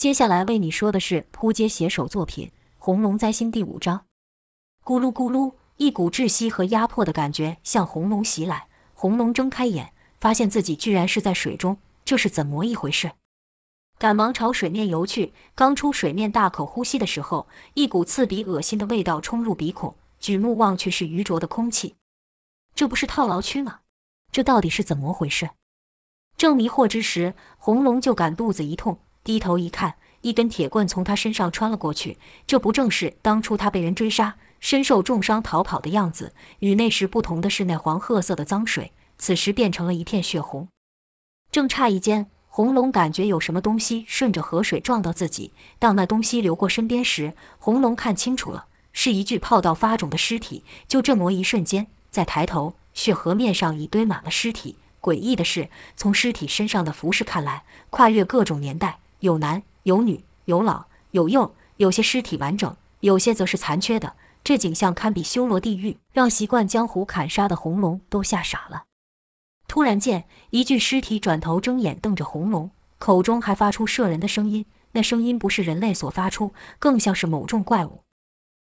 接下来为你说的是扑街写手作品《红龙灾星》第五章。咕噜咕噜，一股窒息和压迫的感觉向红龙袭来。红龙睁开眼，发现自己居然是在水中，这是怎么一回事？赶忙朝水面游去。刚出水面，大口呼吸的时候，一股刺鼻恶心的味道冲入鼻孔。举目望去，是愚浊的空气。这不是套牢区吗？这到底是怎么回事？正迷惑之时，红龙就感肚子一痛。低头一看，一根铁棍从他身上穿了过去。这不正是当初他被人追杀、身受重伤逃跑的样子？与那时不同的是，那黄褐色的脏水，此时变成了一片血红。正诧异间，红龙感觉有什么东西顺着河水撞到自己。当那东西流过身边时，红龙看清楚了，是一具泡到发肿的尸体。就这么一瞬间，再抬头，血河面上已堆满了尸体。诡异的是，从尸体身上的服饰看来，跨越各种年代。有男有女有老有幼，有些尸体完整，有些则是残缺的。这景象堪比修罗地狱，让习惯江湖砍杀的红龙都吓傻了。突然间，一具尸体转头睁眼瞪着红龙，口中还发出摄人的声音。那声音不是人类所发出，更像是某种怪物。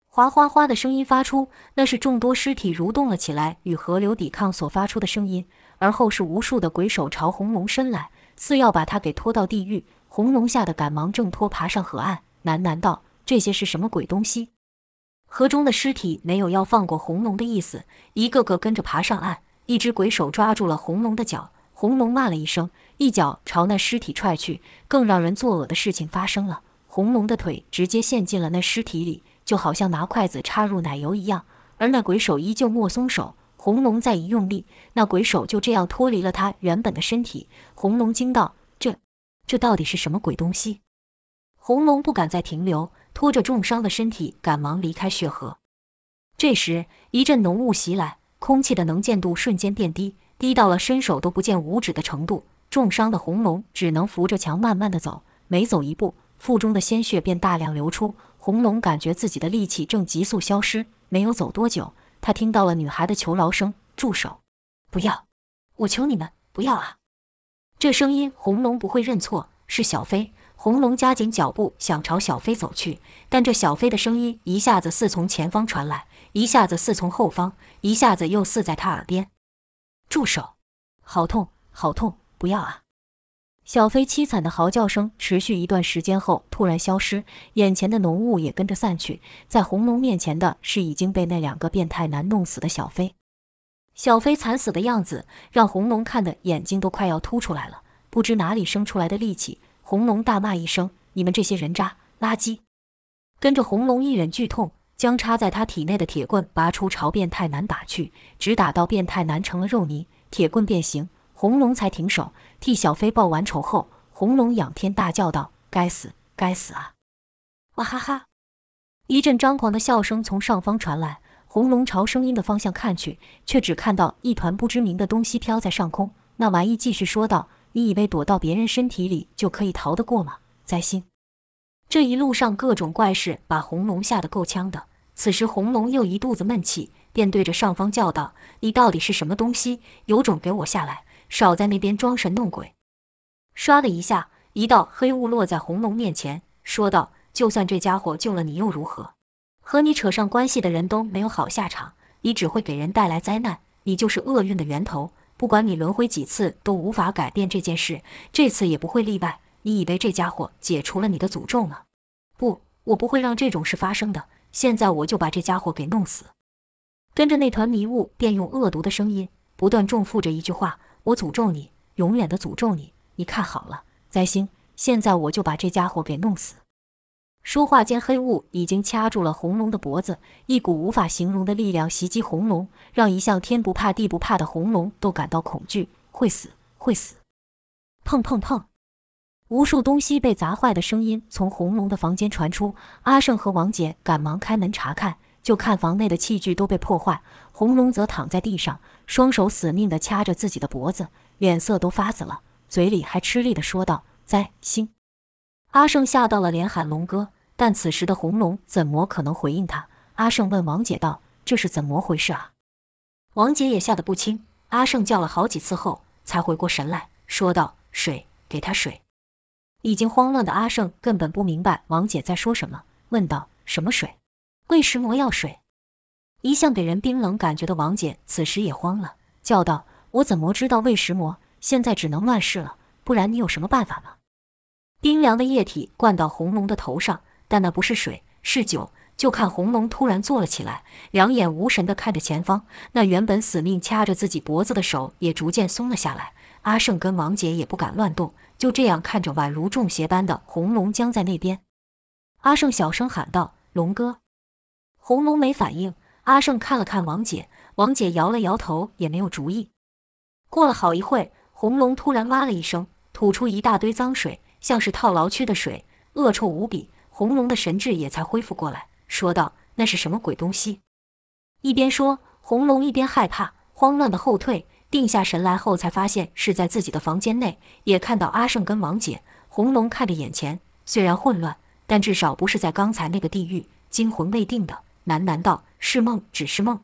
哗哗哗的声音发出，那是众多尸体蠕动了起来，与河流抵抗所发出的声音。而后是无数的鬼手朝红龙伸来，似要把他给拖到地狱。红龙吓得赶忙挣脱，爬上河岸，喃喃道：“这些是什么鬼东西？”河中的尸体没有要放过红龙的意思，一个个跟着爬上岸。一只鬼手抓住了红龙的脚，红龙骂了一声，一脚朝那尸体踹去。更让人作呕的事情发生了，红龙的腿直接陷进了那尸体里，就好像拿筷子插入奶油一样。而那鬼手依旧莫松手，红龙再一用力，那鬼手就这样脱离了他原本的身体。红龙惊道。这到底是什么鬼东西？红龙不敢再停留，拖着重伤的身体，赶忙离开血河。这时，一阵浓雾袭来，空气的能见度瞬间变低，低到了伸手都不见五指的程度。重伤的红龙只能扶着墙慢慢的走，每走一步，腹中的鲜血便大量流出。红龙感觉自己的力气正急速消失。没有走多久，他听到了女孩的求饶声：“住手！不要！我求你们不要啊！”这声音，红龙不会认错，是小飞。红龙加紧脚步，想朝小飞走去，但这小飞的声音一下子似从前方传来，一下子似从后方，一下子又似在他耳边。住手！好痛，好痛！不要啊！小飞凄惨的嚎叫声持续一段时间后突然消失，眼前的浓雾也跟着散去，在红龙面前的是已经被那两个变态男弄死的小飞。小飞惨死的样子让红龙看的眼睛都快要凸出来了，不知哪里生出来的力气，红龙大骂一声：“你们这些人渣垃圾！”跟着红龙一忍剧痛，将插在他体内的铁棍拔出，朝变态男打去，直打到变态男成了肉泥，铁棍变形，红龙才停手，替小飞报完仇后，红龙仰天大叫道：“该死，该死啊！”哇哈哈，一阵张狂的笑声从上方传来。红龙朝声音的方向看去，却只看到一团不知名的东西飘在上空。那玩意继续说道：“你以为躲到别人身体里就可以逃得过吗？灾星！”这一路上各种怪事把红龙吓得够呛的。此时红龙又一肚子闷气，便对着上方叫道：“你到底是什么东西？有种给我下来！少在那边装神弄鬼！”唰的一下，一道黑雾落在红龙面前，说道：“就算这家伙救了你，又如何？”和你扯上关系的人都没有好下场，你只会给人带来灾难，你就是厄运的源头。不管你轮回几次，都无法改变这件事，这次也不会例外。你以为这家伙解除了你的诅咒吗？不，我不会让这种事发生的。现在我就把这家伙给弄死。跟着那团迷雾，便用恶毒的声音不断重复着一句话：“我诅咒你，永远的诅咒你。你看好了，灾星！现在我就把这家伙给弄死。”说话间，黑雾已经掐住了红龙的脖子，一股无法形容的力量袭击红龙，让一向天不怕地不怕的红龙都感到恐惧，会死，会死！砰砰砰，无数东西被砸坏的声音从红龙的房间传出。阿胜和王姐赶忙开门查看，就看房内的器具都被破坏，红龙则躺在地上，双手死命地掐着自己的脖子，脸色都发紫了，嘴里还吃力地说道：“灾星！”阿胜吓到了，连喊龙哥。但此时的红龙怎么可能回应他？阿胜问王姐道：“这是怎么回事啊？”王姐也吓得不轻。阿胜叫了好几次后，才回过神来说道：“水，给他水。”已经慌乱的阿胜根本不明白王姐在说什么，问道：“什么水？为石魔药水？”一向给人冰冷感觉的王姐此时也慌了，叫道：“我怎么知道喂食魔？现在只能乱试了，不然你有什么办法吗？”冰凉的液体灌到红龙的头上，但那不是水，是酒。就看红龙突然坐了起来，两眼无神地看着前方，那原本死命掐着自己脖子的手也逐渐松了下来。阿胜跟王姐也不敢乱动，就这样看着宛如中邪般的红龙僵在那边。阿胜小声喊道：“龙哥！”红龙没反应。阿胜看了看王姐，王姐摇了摇头，也没有主意。过了好一会，红龙突然哇了一声，吐出一大堆脏水。像是套牢区的水，恶臭无比。红龙的神智也才恢复过来，说道：“那是什么鬼东西？”一边说，红龙一边害怕、慌乱的后退。定下神来后，才发现是在自己的房间内，也看到阿胜跟王姐。红龙看着眼前，虽然混乱，但至少不是在刚才那个地狱，惊魂未定的喃喃道：“是梦，只是梦。”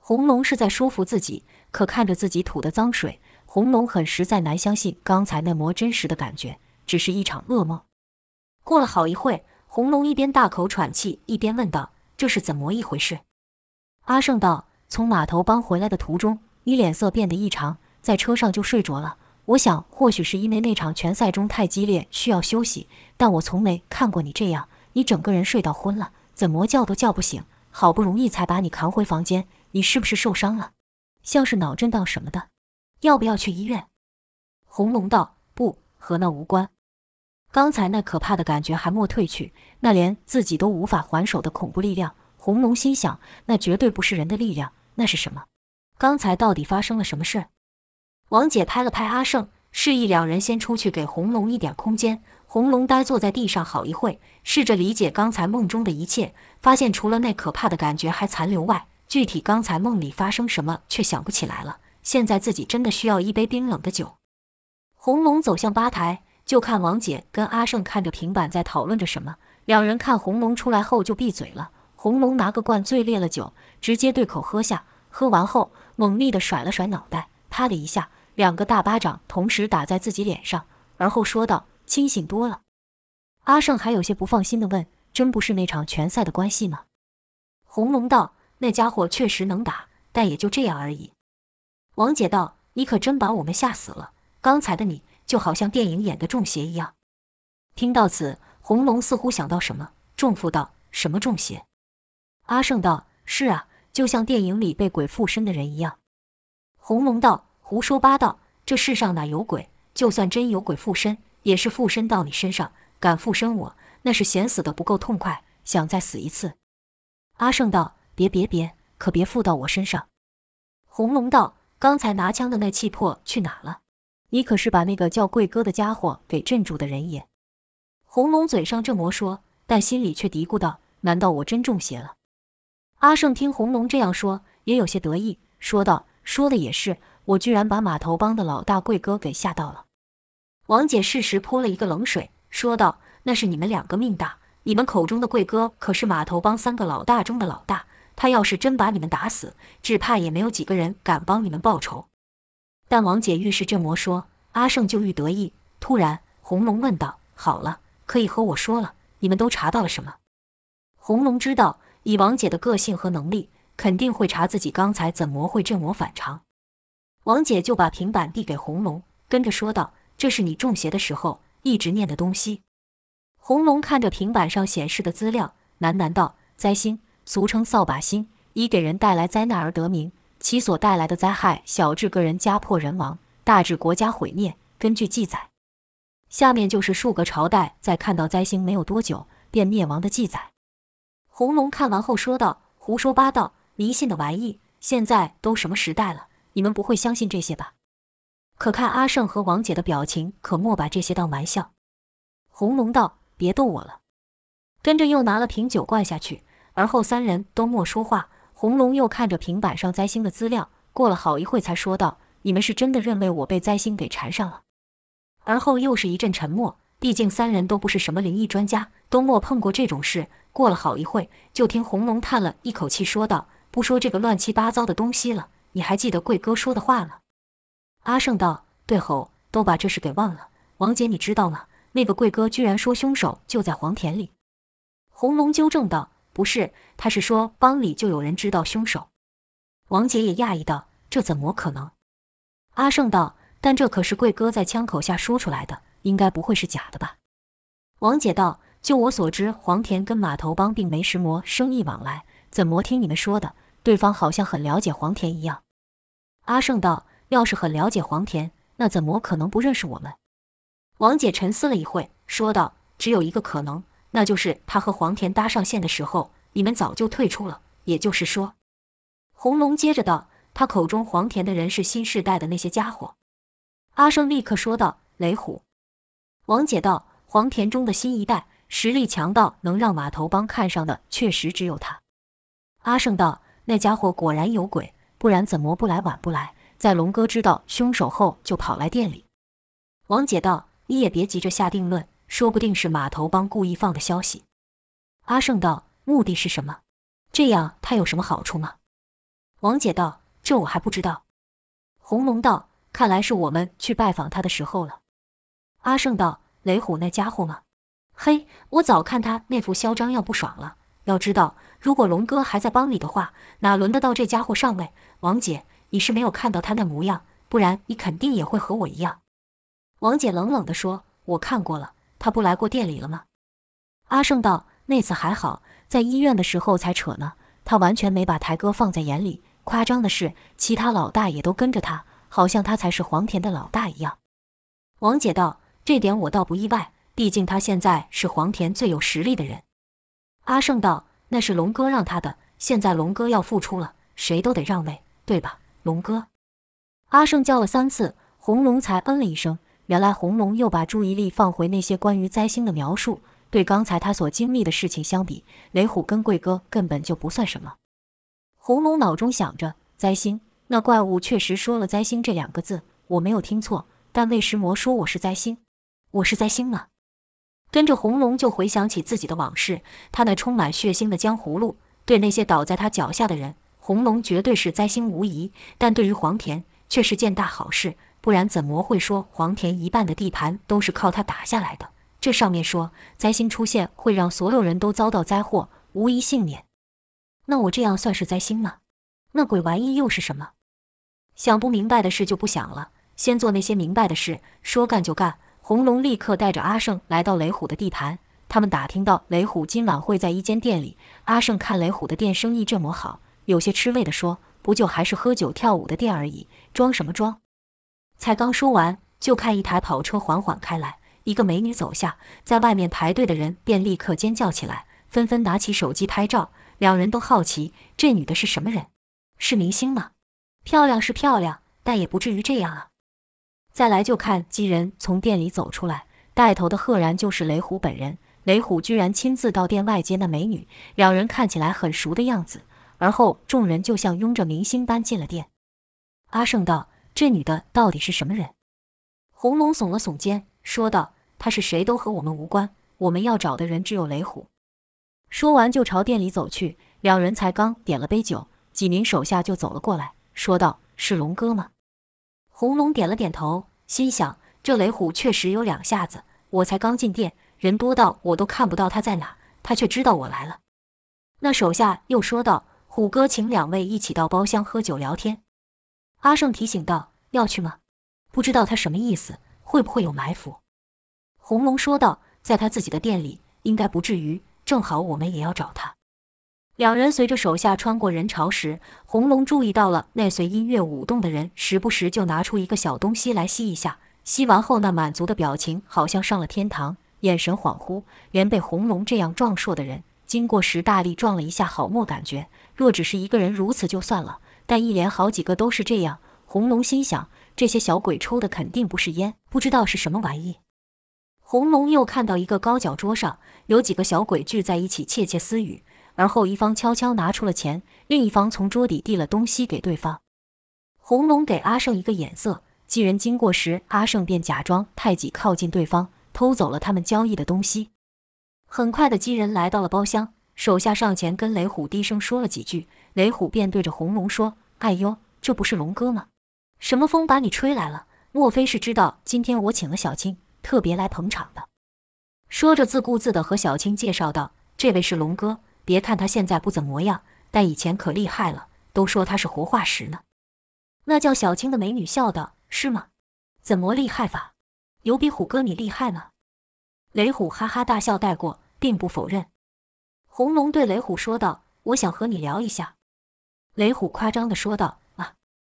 红龙是在说服自己，可看着自己吐的脏水，红龙很实在难相信刚才那魔真实的感觉。只是一场噩梦。过了好一会，红龙一边大口喘气，一边问道：“这是怎么一回事？”阿胜道：“从码头帮回来的途中，你脸色变得异常，在车上就睡着了。我想，或许是因为那场拳赛中太激烈，需要休息。但我从没看过你这样，你整个人睡到昏了，怎么叫都叫不醒。好不容易才把你扛回房间，你是不是受伤了？像是脑震荡什么的？要不要去医院？”红龙道：“不，和那无关。”刚才那可怕的感觉还没退去，那连自己都无法还手的恐怖力量，红龙心想，那绝对不是人的力量，那是什么？刚才到底发生了什么事？王姐拍了拍阿胜，示意两人先出去，给红龙一点空间。红龙呆坐在地上好一会，试着理解刚才梦中的一切，发现除了那可怕的感觉还残留外，具体刚才梦里发生什么却想不起来了。现在自己真的需要一杯冰冷的酒。红龙走向吧台。就看王姐跟阿胜看着平板在讨论着什么，两人看红龙出来后就闭嘴了。红龙拿个灌醉烈了酒，直接对口喝下，喝完后猛力的甩了甩脑袋，啪的一下，两个大巴掌同时打在自己脸上，而后说道：“清醒多了。”阿胜还有些不放心的问：“真不是那场拳赛的关系吗？”红龙道：“那家伙确实能打，但也就这样而已。”王姐道：“你可真把我们吓死了，刚才的你。”就好像电影演的中邪一样。听到此，红龙似乎想到什么，重复道：“什么中邪？”阿胜道：“是啊，就像电影里被鬼附身的人一样。”红龙道：“胡说八道！这世上哪有鬼？就算真有鬼附身，也是附身到你身上。敢附身我，那是嫌死的不够痛快，想再死一次。”阿胜道：“别别别，可别附到我身上。”红龙道：“刚才拿枪的那气魄去哪了？”你可是把那个叫贵哥的家伙给镇住的人也。红龙嘴上这么说，但心里却嘀咕道：“难道我真中邪了？”阿胜听红龙这样说，也有些得意，说道：“说的也是，我居然把码头帮的老大贵哥给吓到了。”王姐适时泼了一个冷水，说道：“那是你们两个命大，你们口中的贵哥可是码头帮三个老大中的老大，他要是真把你们打死，只怕也没有几个人敢帮你们报仇。”但王姐愈是这么说，阿胜就愈得意。突然，红龙问道：“好了，可以和我说了，你们都查到了什么？”红龙知道，以王姐的个性和能力，肯定会查自己刚才怎么会这么反常。王姐就把平板递给红龙，跟着说道：“这是你中邪的时候一直念的东西。”红龙看着平板上显示的资料，喃喃道：“灾星，俗称扫把星，以给人带来灾难而得名。”其所带来的灾害，小至个人家破人亡，大至国家毁灭。根据记载，下面就是数个朝代在看到灾星没有多久便灭亡的记载。红龙看完后说道：“胡说八道，迷信的玩意！现在都什么时代了，你们不会相信这些吧？”可看阿胜和王姐的表情，可莫把这些当玩笑。红龙道：“别逗我了。”跟着又拿了瓶酒灌下去，而后三人都莫说话。红龙又看着平板上灾星的资料，过了好一会才说道：“你们是真的认为我被灾星给缠上了？”而后又是一阵沉默，毕竟三人都不是什么灵异专家，都没碰过这种事。过了好一会，就听红龙叹了一口气，说道：“不说这个乱七八糟的东西了，你还记得贵哥说的话吗？”阿胜道：“对吼，都把这事给忘了。王姐，你知道吗？那个贵哥居然说凶手就在黄田里。红龙纠正道：“不是，他是说帮里就有人知道凶手。”王姐也讶异道：“这怎么可能？”阿胜道：“但这可是贵哥在枪口下说出来的，应该不会是假的吧？”王姐道：“就我所知，黄田跟码头帮并没什么生意往来，怎么听你们说的，对方好像很了解黄田一样？”阿胜道：“要是很了解黄田，那怎么可能不认识我们？”王姐沉思了一会，说道：“只有一个可能，那就是他和黄田搭上线的时候，你们早就退出了。也就是说，红龙接着道，他口中黄田的人是新世代的那些家伙。”阿胜立刻说道：“雷虎。”王姐道。黄田中的新一代实力强到能让码头帮看上的，确实只有他。阿胜道：“那家伙果然有鬼，不然怎么不来晚不来，在龙哥知道凶手后就跑来店里。”王姐道：“你也别急着下定论，说不定是码头帮故意放的消息。”阿胜道：“目的是什么？这样他有什么好处吗？”王姐道：“这我还不知道。”红龙道：“看来是我们去拜访他的时候了。”阿胜道。雷虎那家伙吗？嘿，我早看他那副嚣张样不爽了。要知道，如果龙哥还在帮你的话，哪轮得到这家伙上位？王姐，你是没有看到他那模样，不然你肯定也会和我一样。王姐冷冷地说：“我看过了，他不来过店里了吗？”阿胜道：“那次还好，在医院的时候才扯呢。他完全没把台哥放在眼里。夸张的是，其他老大也都跟着他，好像他才是黄田的老大一样。”王姐道。这点我倒不意外，毕竟他现在是黄田最有实力的人。阿胜道：“那是龙哥让他的，现在龙哥要复出了，谁都得让位，对吧？”龙哥，阿胜叫了三次，红龙才嗯了一声。原来红龙又把注意力放回那些关于灾星的描述。对刚才他所经历的事情相比，雷虎跟贵哥根本就不算什么。红龙脑中想着：灾星，那怪物确实说了灾星这两个字，我没有听错。但魏石魔说我是灾星。我是灾星呢？跟着红龙就回想起自己的往事，他那充满血腥的江湖路，对那些倒在他脚下的人，红龙绝对是灾星无疑。但对于黄田却是件大好事，不然怎么会说黄田一半的地盘都是靠他打下来的？这上面说灾星出现会让所有人都遭到灾祸，无一幸免。那我这样算是灾星吗？那鬼玩意又是什么？想不明白的事就不想了，先做那些明白的事，说干就干。红龙立刻带着阿胜来到雷虎的地盘。他们打听到雷虎今晚会在一间店里。阿胜看雷虎的店生意这么好，有些吃味的说：“不就还是喝酒跳舞的店而已，装什么装？”才刚说完，就看一台跑车缓缓开来，一个美女走下，在外面排队的人便立刻尖叫起来，纷纷拿起手机拍照。两人都好奇，这女的是什么人？是明星吗？漂亮是漂亮，但也不至于这样啊。再来就看几人从店里走出来，带头的赫然就是雷虎本人。雷虎居然亲自到店外接那美女，两人看起来很熟的样子。而后众人就像拥着明星般进了店。阿胜道：“这女的到底是什么人？”红龙耸了耸肩，说道：“她是谁都和我们无关，我们要找的人只有雷虎。”说完就朝店里走去。两人才刚点了杯酒，几名手下就走了过来，说道：“是龙哥吗？”红龙点了点头，心想：这雷虎确实有两下子。我才刚进店，人多到我都看不到他在哪，他却知道我来了。那手下又说道：“虎哥，请两位一起到包厢喝酒聊天。”阿胜提醒道：“要去吗？不知道他什么意思，会不会有埋伏？”红龙说道：“在他自己的店里，应该不至于。正好我们也要找他。”两人随着手下穿过人潮时，红龙注意到了那随音乐舞动的人，时不时就拿出一个小东西来吸一下。吸完后，那满足的表情好像上了天堂，眼神恍惚，连被红龙这样壮硕的人经过时大力撞了一下，好没感觉。若只是一个人如此就算了，但一连好几个都是这样，红龙心想：这些小鬼抽的肯定不是烟，不知道是什么玩意。红龙又看到一个高脚桌上有几个小鬼聚在一起窃窃私语。而后，一方悄悄拿出了钱，另一方从桌底递了东西给对方。红龙给阿胜一个眼色，几人经过时，阿胜便假装太极靠近对方，偷走了他们交易的东西。很快的，鸡人来到了包厢，手下上前跟雷虎低声说了几句，雷虎便对着红龙说：“哎呦，这不是龙哥吗？什么风把你吹来了？莫非是知道今天我请了小青，特别来捧场的？”说着，自顾自地和小青介绍道：“这位是龙哥，别看他现在不怎么样，但以前可厉害了，都说他是活化石呢。”那叫小青的美女笑道：“是吗？怎么厉害法？有比虎哥你厉害吗？”雷虎哈哈大笑带过，并不否认。红龙对雷虎说道：“我想和你聊一下。”雷虎夸张地说道：“啊，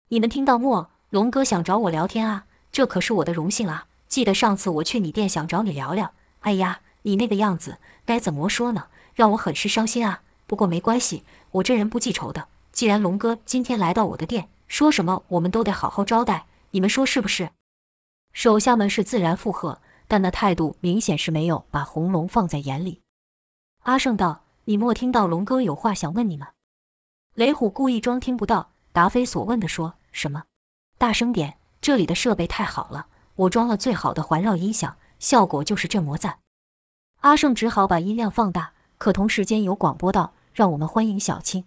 你们听到没？龙哥想找我聊天啊，这可是我的荣幸啊！记得上次我去你店想找你聊聊。”哎呀，你那个样子该怎么说呢？让我很是伤心啊。不过没关系，我这人不记仇的。既然龙哥今天来到我的店，说什么我们都得好好招待，你们说是不是？手下们是自然附和，但那态度明显是没有把红龙放在眼里。阿胜道：“你莫听到龙哥有话想问你们？”雷虎故意装听不到，答非所问的说：“什么？大声点，这里的设备太好了，我装了最好的环绕音响。”效果就是这么赞，阿胜只好把音量放大。可同时间有广播道：“让我们欢迎小青。”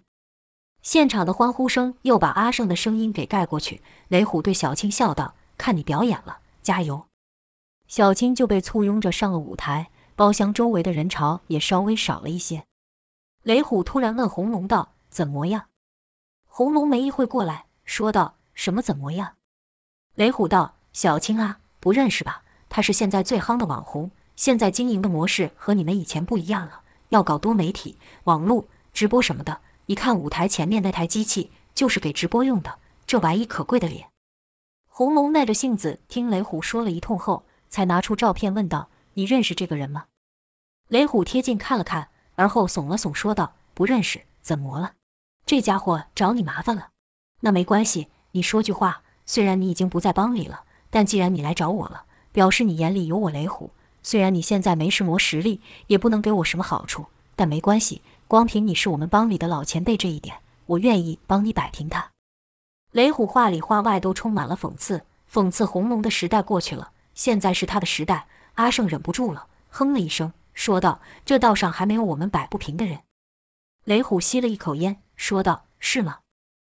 现场的欢呼声又把阿胜的声音给盖过去。雷虎对小青笑道：“看你表演了，加油！”小青就被簇拥着上了舞台，包厢周围的人潮也稍微少了一些。雷虎突然问红龙道：“怎么样？”红龙没一会过来说道：“什么怎么样？”雷虎道：“小青啊，不认识吧？”他是现在最夯的网红，现在经营的模式和你们以前不一样了，要搞多媒体、网络直播什么的。一看舞台前面那台机器，就是给直播用的，这玩意可贵的脸。红龙耐着性子听雷虎说了一通后，才拿出照片问道：“你认识这个人吗？”雷虎贴近看了看，而后耸了耸说道：“不认识，怎么了？这家伙找你麻烦了？那没关系，你说句话。虽然你已经不在帮里了，但既然你来找我了。”表示你眼里有我雷虎，虽然你现在没什么实力，也不能给我什么好处，但没关系，光凭你是我们帮里的老前辈这一点，我愿意帮你摆平他。雷虎话里话外都充满了讽刺，讽刺红龙的时代过去了，现在是他的时代。阿胜忍不住了，哼了一声，说道：“这道上还没有我们摆不平的人。”雷虎吸了一口烟，说道：“是吗？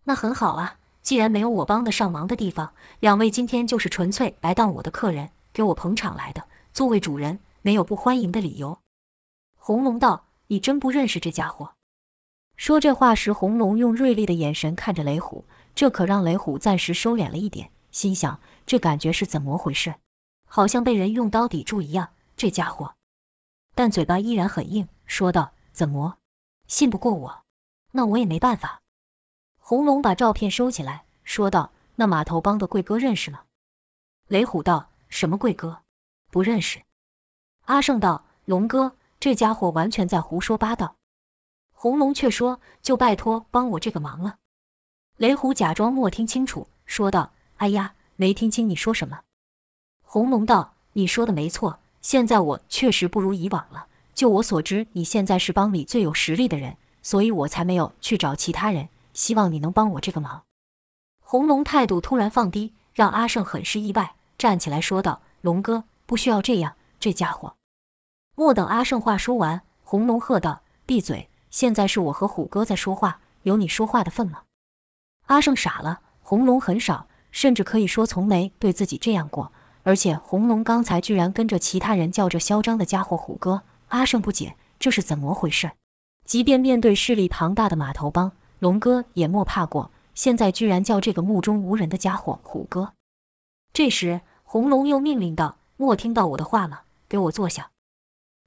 那很好啊，既然没有我帮得上忙的地方，两位今天就是纯粹来当我的客人。”给我捧场来的，作为主人，没有不欢迎的理由。红龙道：“你真不认识这家伙？”说这话时，红龙用锐利的眼神看着雷虎，这可让雷虎暂时收敛了一点，心想：这感觉是怎么回事？好像被人用刀抵住一样。这家伙，但嘴巴依然很硬，说道：“怎么，信不过我？那我也没办法。”红龙把照片收起来，说道：“那码头帮的贵哥认识吗？”雷虎道。什么贵哥，不认识。阿胜道：“龙哥，这家伙完全在胡说八道。”红龙却说：“就拜托帮我这个忙了。”雷虎假装没听清楚，说道：“哎呀，没听清你说什么。”红龙道：“你说的没错，现在我确实不如以往了。就我所知，你现在是帮里最有实力的人，所以我才没有去找其他人。希望你能帮我这个忙。”红龙态度突然放低，让阿胜很是意外。站起来说道：“龙哥，不需要这样。这家伙……”莫等阿胜话说完，红龙喝道：“闭嘴！现在是我和虎哥在说话，有你说话的份吗？”阿胜傻了。红龙很少，甚至可以说从没对自己这样过。而且红龙刚才居然跟着其他人叫着嚣张的家伙虎哥。阿胜不解，这是怎么回事？即便面对势力庞大的码头帮，龙哥也莫怕过，现在居然叫这个目中无人的家伙虎哥。这时。红龙又命令道：“莫听到我的话了，给我坐下。”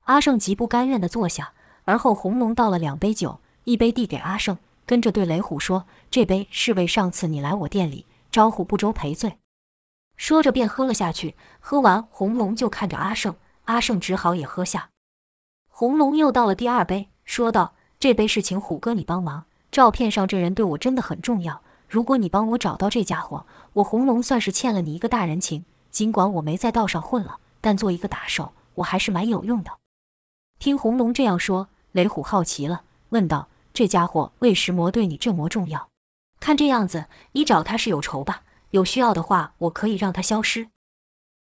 阿胜极不甘愿地坐下，而后红龙倒了两杯酒，一杯递给阿胜，跟着对雷虎说：“这杯是为上次你来我店里招呼不周赔罪。”说着便喝了下去。喝完，红龙就看着阿胜，阿胜只好也喝下。红龙又倒了第二杯，说道：“这杯是请虎哥你帮忙。照片上这人对我真的很重要，如果你帮我找到这家伙，我红龙算是欠了你一个大人情。”尽管我没在道上混了，但做一个打手，我还是蛮有用的。听红龙这样说，雷虎好奇了，问道：“这家伙为什么对你这么重要？看这样子，你找他是有仇吧？有需要的话，我可以让他消失。”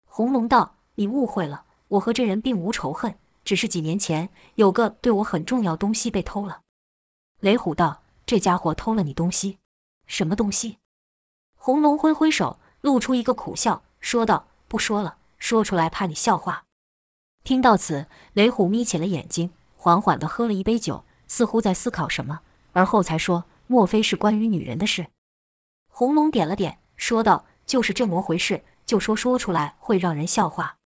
红龙道：“你误会了，我和这人并无仇恨，只是几年前有个对我很重要东西被偷了。”雷虎道：“这家伙偷了你东西？什么东西？”红龙挥挥手，露出一个苦笑。说道：“不说了，说出来怕你笑话。”听到此，雷虎眯起了眼睛，缓缓地喝了一杯酒，似乎在思考什么，而后才说：“莫非是关于女人的事？”红龙点了点，说道：“就是这么回事，就说说出来会让人笑话。”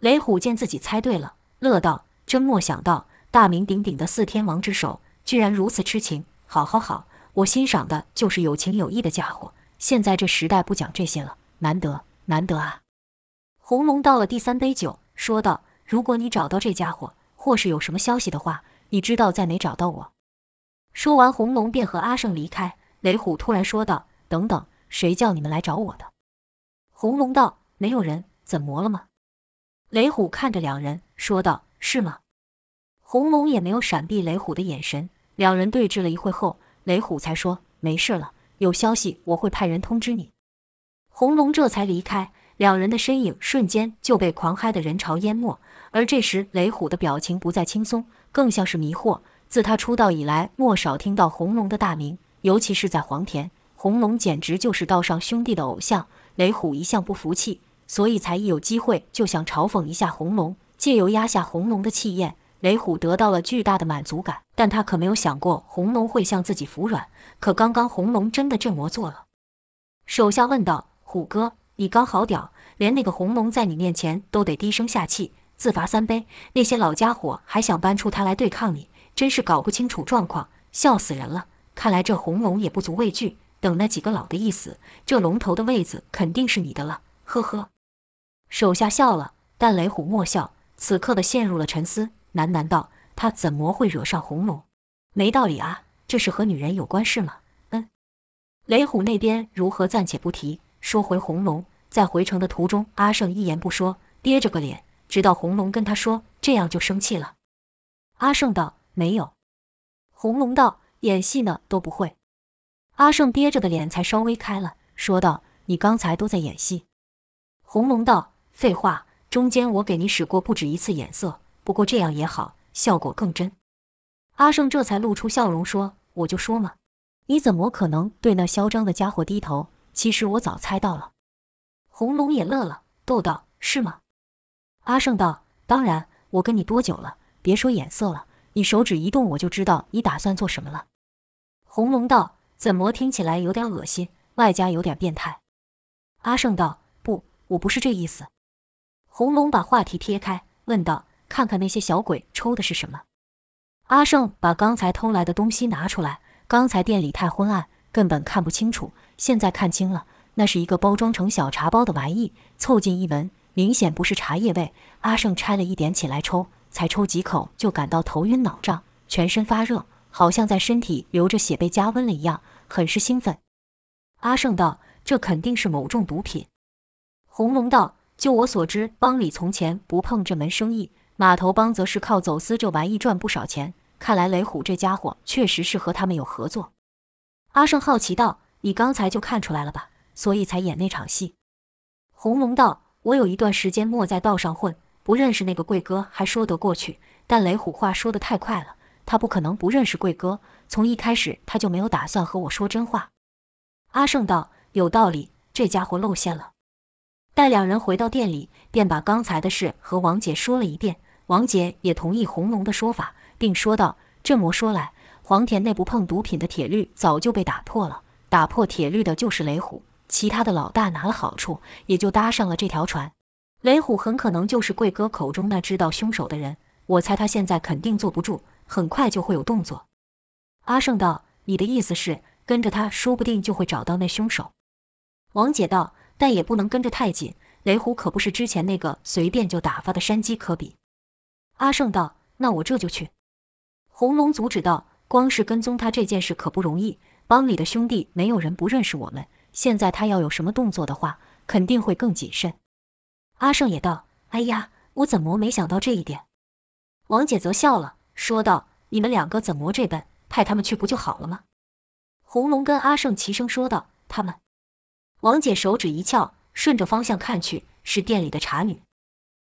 雷虎见自己猜对了，乐道：“真莫想到，大名鼎鼎的四天王之首，居然如此痴情。好好好，我欣赏的就是有情有义的家伙。现在这时代不讲这些了，难得难得啊！”红龙倒了第三杯酒，说道：“如果你找到这家伙，或是有什么消息的话，你知道在哪找到我。”说完，红龙便和阿胜离开。雷虎突然说道：“等等，谁叫你们来找我的？”红龙道：“没有人，怎么了吗？”雷虎看着两人说道：“是吗？”红龙也没有闪避雷虎的眼神，两人对峙了一会后，雷虎才说：“没事了，有消息我会派人通知你。”红龙这才离开，两人的身影瞬间就被狂嗨的人潮淹没。而这时，雷虎的表情不再轻松，更像是迷惑。自他出道以来，莫少听到红龙的大名，尤其是在黄田，红龙简直就是道上兄弟的偶像。雷虎一向不服气。所以才一有机会就想嘲讽一下红龙，借由压下红龙的气焰，雷虎得到了巨大的满足感。但他可没有想过红龙会向自己服软。可刚刚红龙真的这么做了。手下问道：“虎哥，你刚好屌，连那个红龙在你面前都得低声下气，自罚三杯。那些老家伙还想搬出他来对抗你，真是搞不清楚状况，笑死人了。看来这红龙也不足畏惧，等那几个老的一死，这龙头的位子肯定是你的了。呵呵。”手下笑了，但雷虎莫笑，此刻的陷入了沉思，喃喃道：“他怎么会惹上红龙？没道理啊，这是和女人有关事吗？”嗯。雷虎那边如何暂且不提，说回红龙，在回城的途中，阿胜一言不说，憋着个脸，直到红龙跟他说这样就生气了。阿胜道：“没有。”红龙道：“演戏呢都不会。”阿胜憋着的脸才稍微开了，说道：“你刚才都在演戏。”红龙道。废话，中间我给你使过不止一次眼色，不过这样也好，效果更真。阿胜这才露出笑容说：“我就说嘛，你怎么可能对那嚣张的家伙低头？其实我早猜到了。”红龙也乐了，逗道：“是吗？”阿胜道：“当然，我跟你多久了？别说眼色了，你手指一动，我就知道你打算做什么了。”红龙道：“怎么听起来有点恶心，外加有点变态？”阿胜道：“不，我不是这意思。”红龙把话题撇开，问道：“看看那些小鬼抽的是什么？”阿胜把刚才偷来的东西拿出来。刚才店里太昏暗，根本看不清楚。现在看清了，那是一个包装成小茶包的玩意。凑近一闻，明显不是茶叶味。阿胜拆了一点起来抽，才抽几口就感到头晕脑胀，全身发热，好像在身体流着血被加温了一样，很是兴奋。阿胜道：“这肯定是某种毒品。”红龙道。就我所知，帮里从前不碰这门生意，码头帮则是靠走私这玩意赚不少钱。看来雷虎这家伙确实是和他们有合作。阿胜好奇道：“你刚才就看出来了吧？所以才演那场戏。”红龙道：“我有一段时间没在道上混，不认识那个贵哥还说得过去。但雷虎话说得太快了，他不可能不认识贵哥。从一开始他就没有打算和我说真话。”阿胜道：“有道理，这家伙露馅了。”待两人回到店里，便把刚才的事和王姐说了一遍。王姐也同意红龙的说法，并说道：“这么说来，黄田内不碰毒品的铁律早就被打破了。打破铁律的就是雷虎，其他的老大拿了好处，也就搭上了这条船。雷虎很可能就是贵哥口中那知道凶手的人。我猜他现在肯定坐不住，很快就会有动作。”阿胜道：“你的意思是，跟着他，说不定就会找到那凶手？”王姐道。但也不能跟着太紧，雷虎可不是之前那个随便就打发的山鸡可比。阿胜道：“那我这就去。”红龙阻止道：“光是跟踪他这件事可不容易，帮里的兄弟没有人不认识我们。现在他要有什么动作的话，肯定会更谨慎。”阿胜也道：“哎呀，我怎么没想到这一点？”王姐则笑了，说道：“你们两个怎么这笨？派他们去不就好了吗？”红龙跟阿胜齐声说道：“他们。”王姐手指一翘，顺着方向看去，是店里的茶女。